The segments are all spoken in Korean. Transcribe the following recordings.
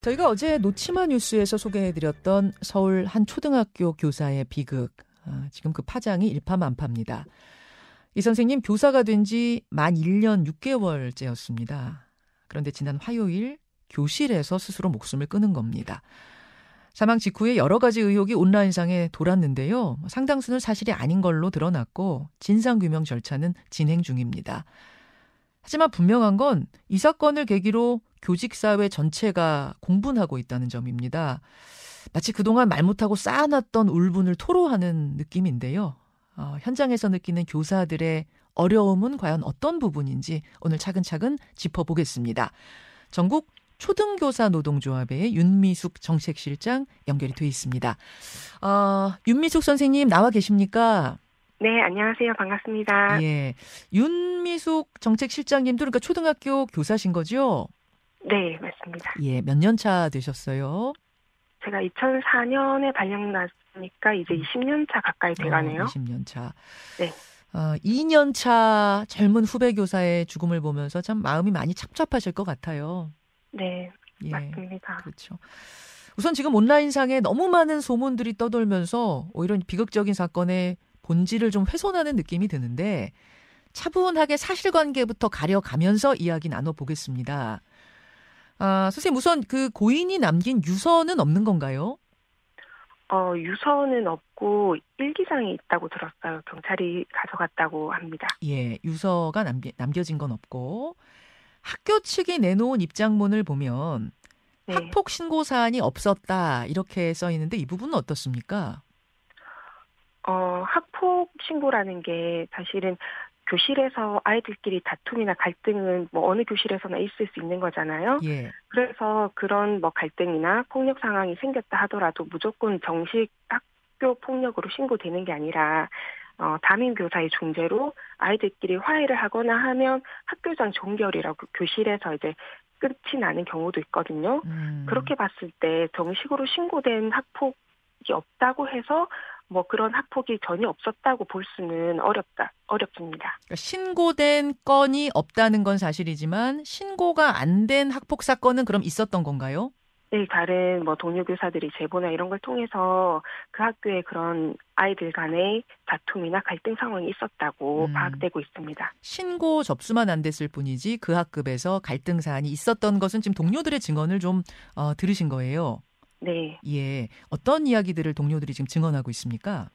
저희가 어제 노치마 뉴스에서 소개해드렸던 서울 한 초등학교 교사의 비극. 아, 지금 그 파장이 일파만파입니다. 이 선생님 교사가 된 지 만 1년 6개월째였습니다. 그런데 지난 화요일 교실에서 스스로 목숨을 끊은 겁니다. 사망 직후에 여러 가지 의혹이 온라인상에 돌았는데요. 상당수는 사실이 아닌 걸로 드러났고 진상규명 절차는 진행 중입니다. 하지만 분명한 건 이 사건을 계기로 교직 사회 전체가 공분하고 있다는 점입니다. 마치 그동안 말 못하고 쌓아놨던 울분을 토로하는 느낌인데요. 어, 현장에서 느끼는 교사들의 어려움은 과연 어떤 부분인지 오늘 차근차근 짚어보겠습니다. 전국 초등교사 노동조합의 윤미숙 정책실장 연결이 돼 있습니다. 어, 윤미숙 선생님 나와 계십니까? 네, 안녕하세요. 반갑습니다. 예. 윤미숙 정책실장님도 그러니까 초등학교 교사신 거죠? 네, 맞습니다. 예, 몇 년 차 되셨어요? 제가 2004년에 발령 났으니까 이제 20년 차 가까이 돼가네요. 어, 20년 차. 네. 어, 2년 차 젊은 후배 교사의 죽음을 보면서 참 마음이 많이 착잡하실 것 같아요. 네, 예. 맞습니다. 그렇죠. 우선 지금 온라인상에 너무 많은 소문들이 떠돌면서 오히려 비극적인 사건의 본질을 좀 훼손하는 느낌이 드는데 차분하게 사실관계부터 가려가면서 이야기 나눠보겠습니다. 아, 선생님 우선 그 고인이 남긴 유서는 없는 건가요? 어, 유서는 없고 일기장이 있다고 들었어요. 경찰이 가져갔다고 합니다. 예, 유서가 남기, 남겨진 건 없고 학교 측이 내놓은 입장문을 보면 네. 학폭 신고 사안이 없었다 이렇게 써 있는데 이 부분은 어떻습니까? 어, 학폭 신고라는 게 사실은 교실에서 아이들끼리 다툼이나 갈등은 뭐 어느 교실에서나 있을 수 있는 거잖아요. 예. 그래서 그런 뭐 갈등이나 폭력 상황이 생겼다 하더라도 무조건 정식 학교 폭력으로 신고되는 게 아니라 어, 담임 교사의 중재로 아이들끼리 화해를 하거나 하면 학교장 종결이라고 교실에서 이제 끝이 나는 경우도 있거든요. 음. 그렇게 봤을 때 정식으로 신고된 학폭이 없다고 해서 뭐 그런 학폭이 전혀 없었다고 볼 수는 어렵다, 어렵습니다. 그러니까 신고된 건이 없다는 건 사실이지만 신고가 안 된 학폭 사건은 그럼 있었던 건가요? 네, 다른 뭐 동료 교사들이 제보나 이런 걸 통해서 그 학교에 그런 아이들 간의 다툼이나 갈등 상황이 있었다고 음. 파악되고 있습니다. 신고 접수만 안 됐을 뿐이지 그 학급에서 갈등 사안이 있었던 것은 지금 동료들의 증언을 좀 어, 들으신 거예요. 네, 예. 어떤 이야기들을 동료들이 지금 증언하고 있습니까?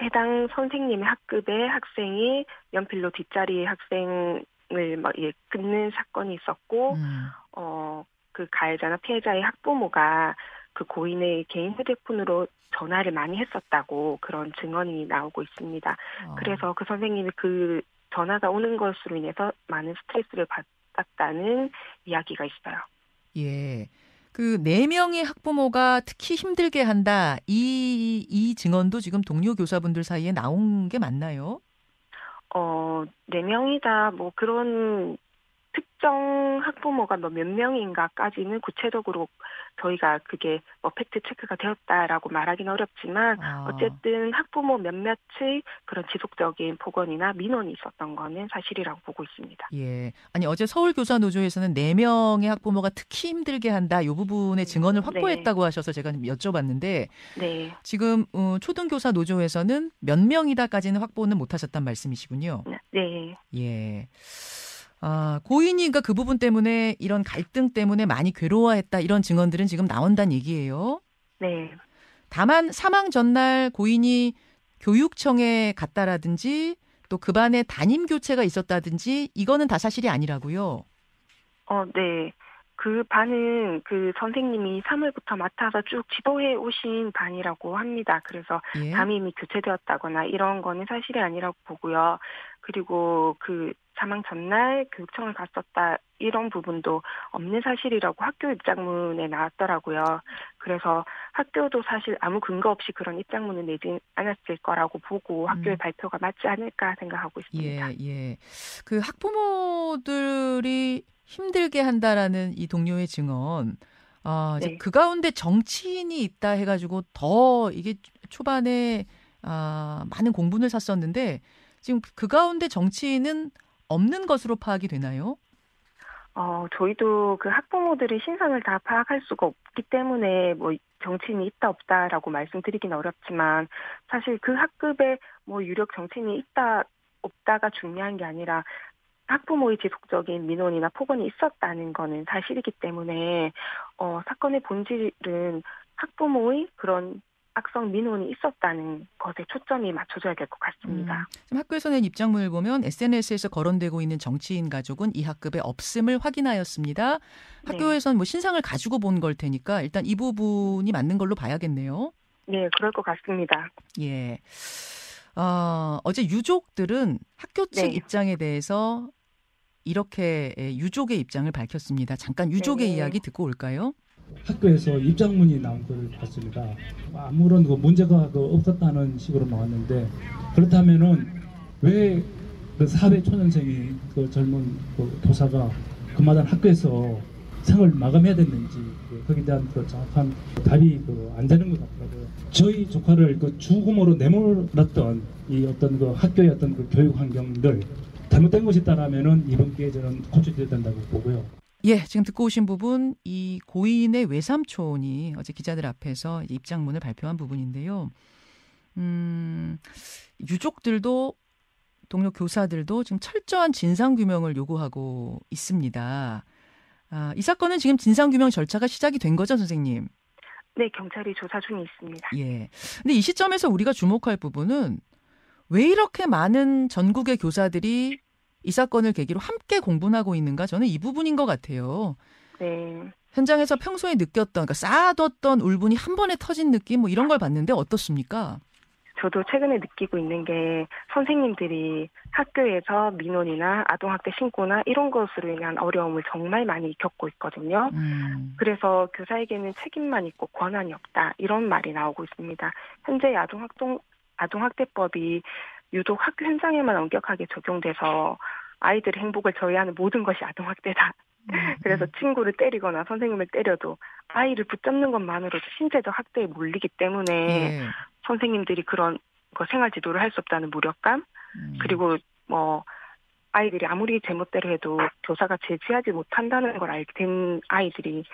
해당 선생님의 학급의 학생이 연필로 뒷자리 학생을 막 예, 끊는 사건이 있었고, 음. 어, 그 가해자나 피해자의 학부모가 그 고인의 개인 휴대폰으로 전화를 많이 했었다고 그런 증언이 나오고 있습니다. 어. 그래서 그 선생님이 그 전화가 오는 것으로 인해서 많은 스트레스를 받았다는 이야기가 있어요. 예. 그 네 명의 학부모가 특히 힘들게 한다. 이, 이 증언도 지금 동료 교사분들 사이에 나온 게 맞나요? 어, 네 명이다, 뭐 그런 특정 학부모가 뭐 몇 명인가까지는 구체적으로 저희가 그게 뭐 팩트 체크가 되었다라고 말하기는 어렵지만 아. 어쨌든 학부모 몇몇의 그런 지속적인 폭언이나 민원이 있었던 거는 사실이라고 보고 있습니다. 예. 아니 어제 서울 교사 노조에서는 네 명의 학부모가 특히 힘들게 한다. 이 부분의 증언을 네. 확보했다고 하셔서 제가 좀 여쭤봤는데 네, 지금 어, 초등 교사 노조에서는 몇 명이다까지는 확보는 못 하셨단 말씀이시군요. 네, 예. 아, 고인이 그러니까 그 부분 때문에 이런 갈등 때문에 많이 괴로워했다 이런 증언들은 지금 나온다는 얘기예요. 네. 다만 사망 전날 고인이 교육청에 갔다라든지 또 그 반에 담임 교체가 있었다든지 이거는 다 사실이 아니라고요. 어, 네. 그 반은 그 선생님이 3월부터 맡아서 쭉 지도해 오신 반이라고 합니다. 그래서 예. 담임이 교체되었다거나 이런 거는 사실이 아니라고 보고요. 그리고 그 사망 전날 교육청을 갔었다 이런 부분도 없는 사실이라고 학교 입장문에 나왔더라고요. 그래서 학교도 사실 아무 근거 없이 그런 입장문을 내지 않았을 거라고 보고 학교의 음. 발표가 맞지 않을까 생각하고 있습니다. 예, 예. 그 학부모들이 힘들게 한다라는 이 동료의 증언. 아, 네. 그 가운데 정치인이 있다 해가지고 더 이게 초반에 아, 많은 공분을 샀었는데 지금 그 가운데 정치인은 없는 것으로 파악이 되나요? 어, 저희도 그 학부모들의 신상을 다 파악할 수가 없기 때문에 뭐 정치인이 있다 없다라고 말씀드리기는 어렵지만 사실 그 학급에 뭐 유력 정치인이 있다 없다가 중요한 게 아니라 학부모의 지속적인 민원이나 폭언이 있었다는 거는 사실이기 때문에 어, 사건의 본질은 학부모의 그런 악성 민원이 있었다는 것에 초점이 맞춰져야 될 것 같습니다. 음, 학교에서 낸 입장문을 보면 SNS에서 거론되고 있는 정치인 가족은 이 학급에 없음을 확인하였습니다. 학교에서는 뭐 신상을 가지고 본 걸 테니까 일단 이 부분이 맞는 걸로 봐야겠네요. 네, 그럴 것 같습니다. 예. 어, 어제 유족들은 학교 측 네. 입장에 대해서 이렇게 예, 유족의 입장을 밝혔습니다. 잠깐 유족의 네. 이야기 듣고 올까요? 학교에서 입장문이 나온 걸 봤습니다. 아무런 그 문제가 그 없었다는 식으로 나왔는데 그렇다면은 왜 그 사회 초년생이 그 젊은 그 교사가 그마다 학교에서 생을 마감해야 됐는지 그 거기에 대한 그 정확한 답이 그 안 되는 것 같더라고요. 저희 조카를 그 주구모로 내몰았던 이 어떤 그 학교의 어떤 그 교육 환경들 잘못된 것이 있다라면은 이번 기회에 저는 고쳐져야 된다고 보고요. 예, 지금 듣고 오신 부분 이 고인의 외삼촌이 어제 기자들 앞에서 입장문을 발표한 부분인데요. 음, 유족들도 동료 교사들도 지금 철저한 진상 규명을 요구하고 있습니다. 아, 이 사건은 지금 진상 규명 절차가 시작이 된 거죠, 선생님? 네, 경찰이 조사 중에 있습니다. 예. 근데 이 시점에서 우리가 주목할 부분은 왜 이렇게 많은 전국의 교사들이 이 사건을 계기로 함께 공분하고 있는가 저는 이 부분인 것 같아요. 네. 현장에서 평소에 느꼈던 그러니까 쌓아뒀던 울분이 한 번에 터진 느낌 뭐 이런 걸 봤는데 어떻습니까? 저도 최근에 느끼고 있는 게 선생님들이 학교에서 민원이나 아동학대 신고나 이런 것으로 인한 어려움을 정말 많이 겪고 있거든요. 음. 그래서 교사에게는 책임만 있고 권한이 없다 이런 말이 나오고 있습니다. 현재 아동학동 아동학대법이 유독 학교 현장에만 엄격하게 적용돼서 아이들의 행복을 저해하는 모든 것이 아동학대다. 음, 그래서 음. 친구를 때리거나 선생님을 때려도 아이를 붙잡는 것만으로도 신체적 학대에 몰리기 때문에 예. 선생님들이 그런 거 생활 지도를 할 수 없다는 무력감 음. 그리고 뭐 아이들이 아무리 제멋대로 해도 교사가 제지하지 못한다는 걸 알게 된 아이들이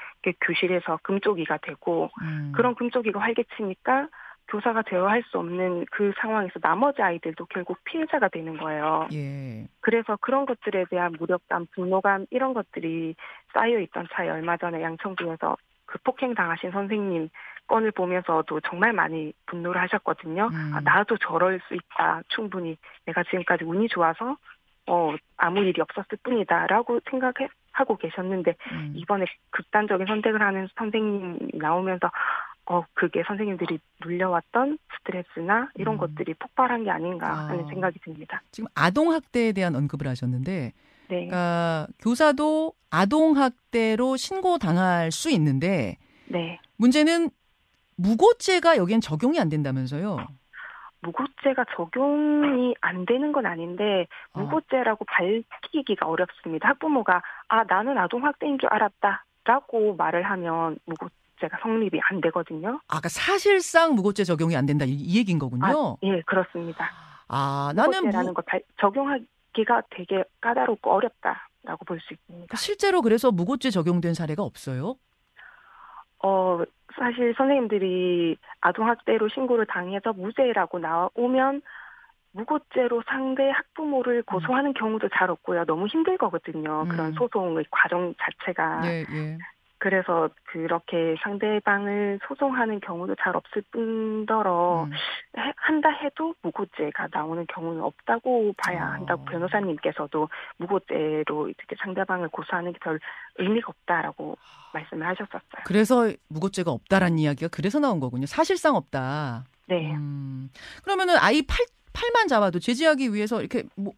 교실에서 금쪽이가 되고 음. 그런 금쪽이가 활개치니까 교사가 제어할 수 없는 그 상황에서 나머지 아이들도 결국 피해자가 되는 거예요. 예. 그래서 그런 것들에 대한 무력감, 분노감 이런 것들이 쌓여 있던 차에 얼마 전에 양천구에서 그 폭행 당하신 선생님 건을 보면서도 정말 많이 분노를 하셨거든요. 음. 아, 나도 저럴 수 있다. 충분히 내가 지금까지 운이 좋아서 어 아무 일이 없었을 뿐이다라고 생각하고 계셨는데 음. 이번에 극단적인 선택을 하는 선생님이 나오면서 어, 그게 선생님들이 눌려왔던 스트레스나 이런 음. 것들이 폭발한 게 아닌가 하는 아. 생각이 듭니다. 지금 아동 학대에 대한 언급을 하셨는데, 네. 그러니까 교사도 아동 학대로 신고 당할 수 있는데, 네. 문제는 무고죄가 여기엔 적용이 안 된다면서요? 무고죄가 적용이 안 되는 건 아닌데 어. 무고죄라고 밝히기가 어렵습니다. 학부모가 아 나는 아동 학대인 줄 알았다라고 말을 하면 무고 무고죄가 성립이 안 되거든요. 아까 그러니까 사실상 무고죄 적용이 안 된다 이, 이 얘기인 거군요. 아, 예, 그렇습니다. 아, 나는 무고죄라는 걸 적용하기가 되게 까다롭고 어렵다라고 볼 수 있습니다. 실제로 그래서 무고죄 적용된 사례가 없어요? 어, 사실 선생님들이 아동학대로 신고를 당해서 무죄라고 나오면 무고죄로 상대 학부모를 고소하는 음. 경우도 잘 없고요. 너무 힘들 거거든요. 음. 그런 소송의 과정 자체가. 예, 예. 그래서 그렇게 상대방을 소송하는 경우도 잘 없을 뿐더러 음. 한다 해도 무고죄가 나오는 경우는 없다고 봐야 어. 한다고 변호사님께서도 무고죄로 이렇게 상대방을 고소하는 게 별 의미가 없다라고 말씀을 하셨었어요. 그래서 무고죄가 없다라는 이야기가 그래서 나온 거군요. 사실상 없다. 네. 음. 그러면은 아이 팔 팔만 잡아도 제지하기 위해서 이렇게 뭐,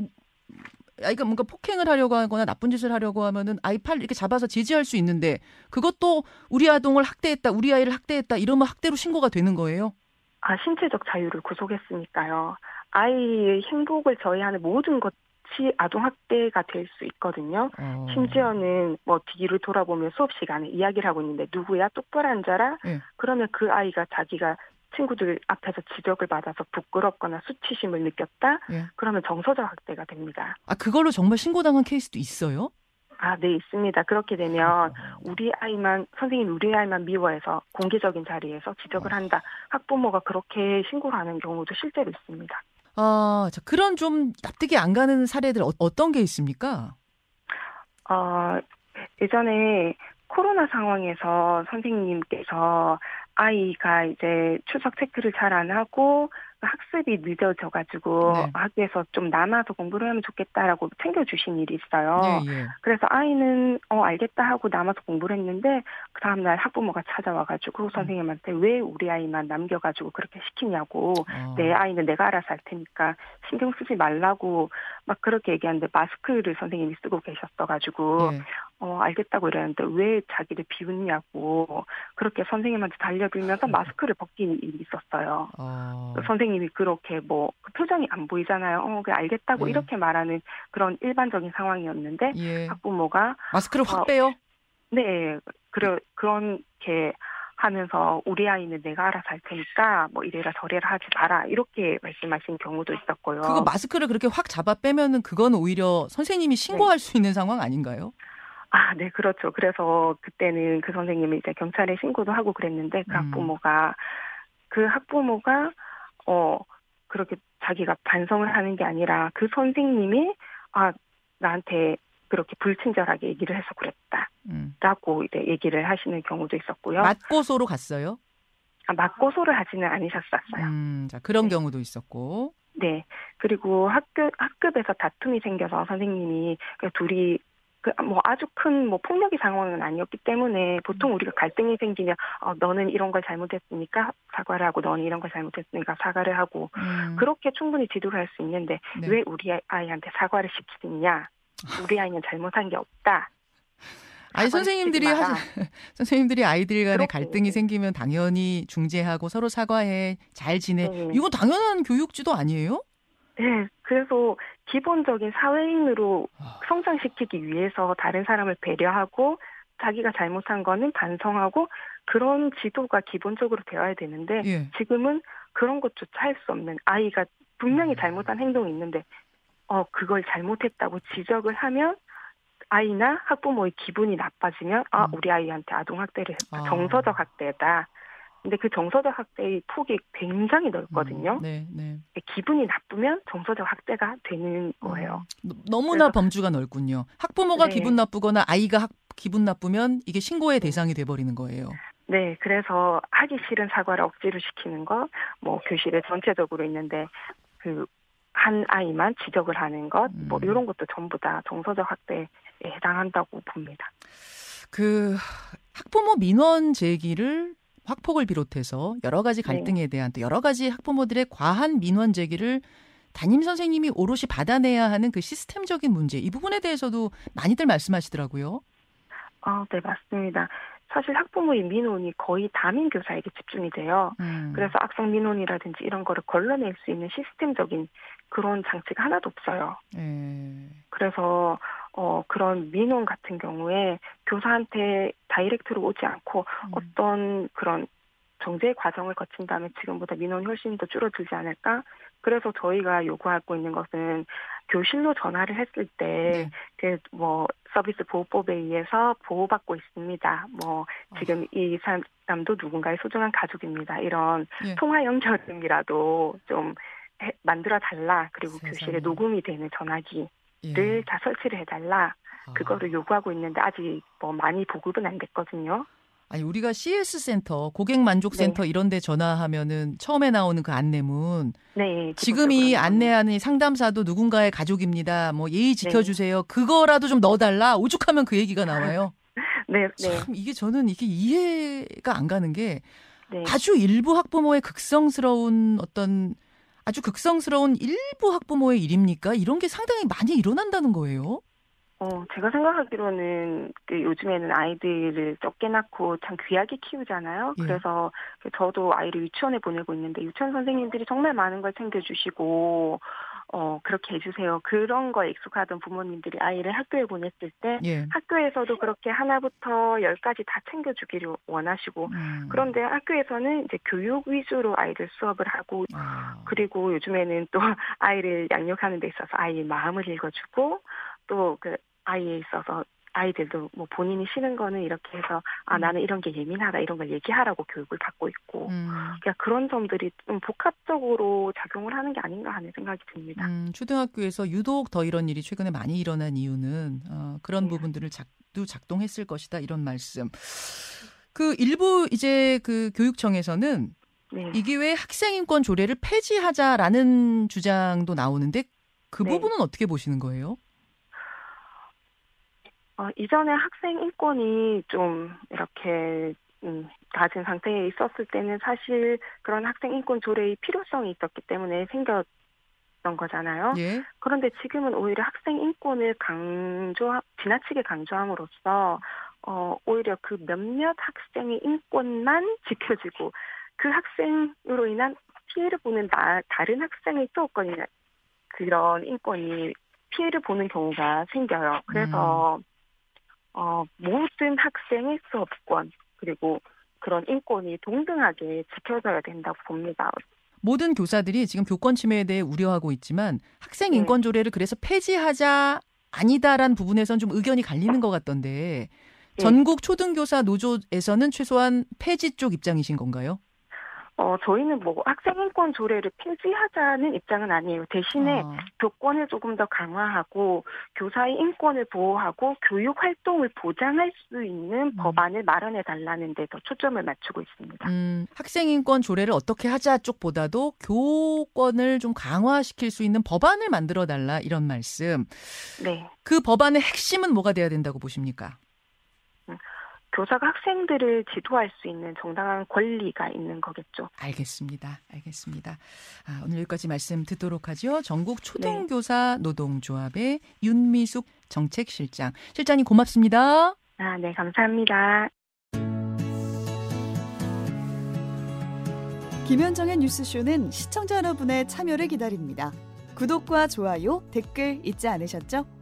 아이가 뭔가 폭행을 하려고 하거나 나쁜 짓을 하려고 하면은 아이 팔 이렇게 잡아서 제지할 수 있는데 그것도 우리 아동을 학대했다, 우리 아이를 학대했다 이러면 학대로 신고가 되는 거예요? 아 신체적 자유를 구속했으니까요. 아이의 행복을 저해하는 모든 것이 아동 학대가 될 수 있거든요. 어. 심지어는 뭐 뒤를 돌아보면 수업 시간에 이야기를 하고 있는데 누구야 똑바로 앉아라. 네. 그러면 그 아이가 자기가 친구들 앞에서 지적을 받아서 부끄럽거나 수치심을 느꼈다. 예. 그러면 정서적 학대가 됩니다. 아 그걸로 정말 신고당한 케이스도 있어요? 아, 네, 있습니다. 그렇게 되면 우리 아이만 선생님 우리 아이만 미워해서 공개적인 자리에서 지적을 한다. 학부모가 그렇게 신고를 하는 경우도 실제로 있습니다. 아, 자, 그런 좀 납득이 안 가는 사례들 어, 어떤 게 있습니까? 어, 예전에 코로나 상황에서 선생님께서 아이가 이제 출석 체크를 잘 안 하고 학습이 늦어져 가지고 네. 학교에서 좀 남아서 공부를 하면 좋겠다라고 챙겨 주신 일이 있어요. 예, 예. 그래서 아이는 어 알겠다 하고 남아서 공부를 했는데 그 다음 날 학부모가 찾아와 가지고 선생님한테 왜 우리 아이만 남겨 가지고 그렇게 시키냐고 어. 내 아이는 내가 알아서 할 테니까 신경 쓰지 말라고 막 그렇게 얘기하는데 마스크를 선생님이 쓰고 계셨어 가지고 예. 어 알겠다고 이러는데 왜 자기를 비웃냐고 그렇게 선생님한테 달려들면서 마스크를 벗긴 일이 있었어요. 어. 선생님 이 그렇게 뭐그 표정이 안 보이잖아요. 어, 그 알겠다고 네. 이렇게 말하는 그런 일반적인 상황이었는데 예. 학부모가 마스크를 확 어, 빼요? 네 그래 그렇게 하면서 우리 아이는 내가 알아서 할 테니까 뭐 이래라 저래라 하지 마라 이렇게 말씀하신 경우도 있었고요. 그거 마스크를 그렇게 확 잡아 빼면은 그건 오히려 선생님이 신고할 수 있는 상황 아닌가요? 아, 네, 그렇죠. 그래서 그때는 그 선생님이 이제 경찰에 신고도 하고 그랬는데 그 음. 학부모가 그 학부모가 어 그렇게 자기가 반성을 하는 게 아니라 그 선생님이 아 나한테 그렇게 불친절하게 얘기를 해서 그랬다라고 음. 이제 얘기를 하시는 경우도 있었고요. 맞고소로 갔어요? 아, 맞고소를 하지는 않으셨었어요. 음, 자, 그런 네. 경우도 있었고. 네. 그리고 학교 학급에서 다툼이 생겨서 선생님이 그 둘이 그뭐 아주 큰 뭐 폭력의 상황은 아니었기 때문에 보통 우리가 갈등이 생기면 어 너는 이런 걸 잘못했으니까 사과를 하고 너는 이런 걸 잘못했으니까 사과를 하고 음. 그렇게 충분히 지도를 할 수 있는데 네. 왜 우리 아이- 아이한테 사과를 시키느냐? 우리 아이는 잘못한 게 없다. 아니 선생님들이. 하시, 선생님들이 아이들 간에 그렇게. 갈등이 생기면 당연히 중재하고 서로 사과해 잘 지내 네. 이거 당연한 교육지도 아니에요? 네, 그래서 기본적인 사회인으로 아. 성장시키기 위해서 다른 사람을 배려하고 자기가 잘못한 거는 반성하고 그런 지도가 기본적으로 되어야 되는데 예. 지금은 그런 것조차 할 수 없는 아이가 분명히 음. 잘못한 행동이 있는데 어 그걸 잘못했다고 지적을 하면 아이나 학부모의 기분이 나빠지면 아 음. 우리 아이한테 아동 학대를 했다 아. 정서적 학대다. 근데 그 정서적 학대의 폭이 굉장히 넓거든요. 음, 네, 네. 기분이 나쁘면 정서적 학대가 되는 거예요. 음, 너무나 그래서- 범주가 넓군요. 학부모가 네. 기분 나쁘거나 아이가 학, 기분 나쁘면 이게 신고의 대상이 돼버리는 거예요. 네, 그래서 하기 싫은 사과를 억지로 시키는 것, 뭐 교실에 전체적으로 있는데 그 한 아이만 지적을 하는 것, 뭐 음. 이런 것도 전부 다 정서적 학대에 해당한다고 봅니다. 그 학부모 민원 제기를 학폭을 비롯해서 여러 가지 네. 갈등에 대한 또 여러 가지 학부모들의 과한 민원 제기를 담임 선생님이 오롯이 받아내야 하는 그 시스템적인 문제 이 부분에 대해서도 많이들 말씀하시더라고요. 아, 네, 맞습니다. 사실 학부모의 민원이 거의 담임 교사에게 집중이 돼요. 음. 그래서 악성 민원이라든지 이런 거를 걸러낼 수 있는 시스템적인 그런 장치가 하나도 없어요. 예. 그래서 어 그런 민원 같은 경우에 교사한테 다이렉트로 오지 않고 음. 어떤 그런 정제 과정을 거친다면 지금보다 민원이 훨씬 더 줄어들지 않을까? 그래서 저희가 요구하고 있는 것은 교실로 전화를 했을 네. 때그뭐 서비스 보호법에 의해서 보호받고 있습니다. 뭐 아. 지금 이 사람도 누군가의 소중한 가족입니다. 이런 예. 통화 연결음이라도 좀 해- 만들어 달라. 그리고 세상에. 교실에 녹음이 되는 전화기 예. 를다 설치를 해달라 아. 그거를 요구하고 있는데 아직 뭐 많이 보급은 안 됐거든요. 아니 우리가 CS 센터 고객 만족 네. 센터 이런 데 전화하면은 처음에 나오는 그 안내문 네. 지금 이. 안내하는 이 상담사도 누군가의 가족입니다. 뭐 예의 지켜 주세요. 그거라도 좀 넣어 달라. 오죽하면 그 얘기가 나와요. 네, 네, 참 이게 저는 이게 이해가 안 가는 게 네. 아주 일부 학부모의 극성스러운 어떤 아주 극성스러운 일부 학부모의 일입니까? 이런 게 상당히 많이 일어난다는 거예요. 어, 제가 생각하기로는 그 요즘에는 아이들을 적게 낳고 참 귀하게 키우잖아요. 예. 그래서 그 저도 아이를 유치원에 보내고 있는데 유치원 선생님들이 정말 많은 걸 챙겨주시고 어 그렇게 해주세요. 그런 거에 익숙하던 부모님들이 아이를 학교에 보냈을 때 예. 학교에서도 그렇게 하나부터 열까지 다 챙겨주기를 원하시고 음. 그런데 학교에서는 이제 교육 위주로 아이들 수업을 하고 아. 그리고 요즘에는 또 아이를 양육하는 데 있어서 아이의 마음을 읽어주고 또그 아이에 있어서 아이들도 뭐 본인이 싫은 거는 이렇게 해서 아 음. 나는 이런 게 예민하다 이런 걸 얘기하라고 교육을 받고 있고 음, 그러니까 그런 점들이 좀 복합적으로 작용을 하는 게 아닌가 하는 생각이 듭니다. 음, 초등학교에서 유독 더 이런 일이 최근에 많이 일어난 이유는 어, 그런 네. 부분들을 작도 작동했을 것이다 이런 말씀. 그 일부 이제 그 교육청에서는 네. 이 기회에 학생인권 조례를 폐지하자라는 주장도 나오는데 그 네. 부분은 어떻게 보시는 거예요? 어, 이전에 학생 인권이 좀 이렇게 음, 낮은 상태에 있었을 때는 사실 그런 학생 인권 조례의 필요성이 있었기 때문에 생겼 던 거잖아요. 예. 그런데 지금은 오히려 학생 인권을 강조, 지나치게 강조함으로써 어, 오히려 그 몇몇 학생의 인권만 지켜지고 그 학생으로 인한 피해를 보는 나, 다른 학생의 수호권이나 그런 인권이 피해를 보는 경우가 생겨요. 그래서 어, 모든 학생의 수업권 그리고 그런 인권이 동등하게 지켜져야 된다고 봅니다. 모든 교사들이 지금 교권 침해에 대해 우려하고 있지만 학생 네. 인권 조례를 그래서 폐지하자 아니다라는 부분에선 좀 의견이 갈리는 것 같던데 네. 전국 초등교사 노조에서는 최소한 폐지 쪽 입장이신 건가요? 어, 저희는 뭐 학생 인권 조례를 폐지하자는 입장은 아니에요. 대신에 아, 교권을 조금 더 강화하고 교사의 인권을 보호하고 교육 활동을 보장할 수 있는 음. 법안을 마련해 달라는 데 더 초점을 맞추고 있습니다. 음, 학생 인권 조례를 어떻게 하자 쪽보다도 교권을 좀 강화시킬 수 있는 법안을 만들어 달라 이런 말씀. 네. 그 법안의 핵심은 뭐가 돼야 된다고 보십니까? 교사가 학생들을 지도할 수 있는 정당한 권리가 있는 거겠죠. 알겠습니다. 알겠습니다. 아, 오늘 여기까지 말씀 듣도록 하죠. 전국 초등교사 노동조합의 윤미숙 정책실장. 실장님 고맙습니다. 아, 네, 감사합니다. 김현정의 뉴스쇼는 시청자 여러분의 참여를 기다립니다. 구독과 좋아요, 댓글 잊지 않으셨죠?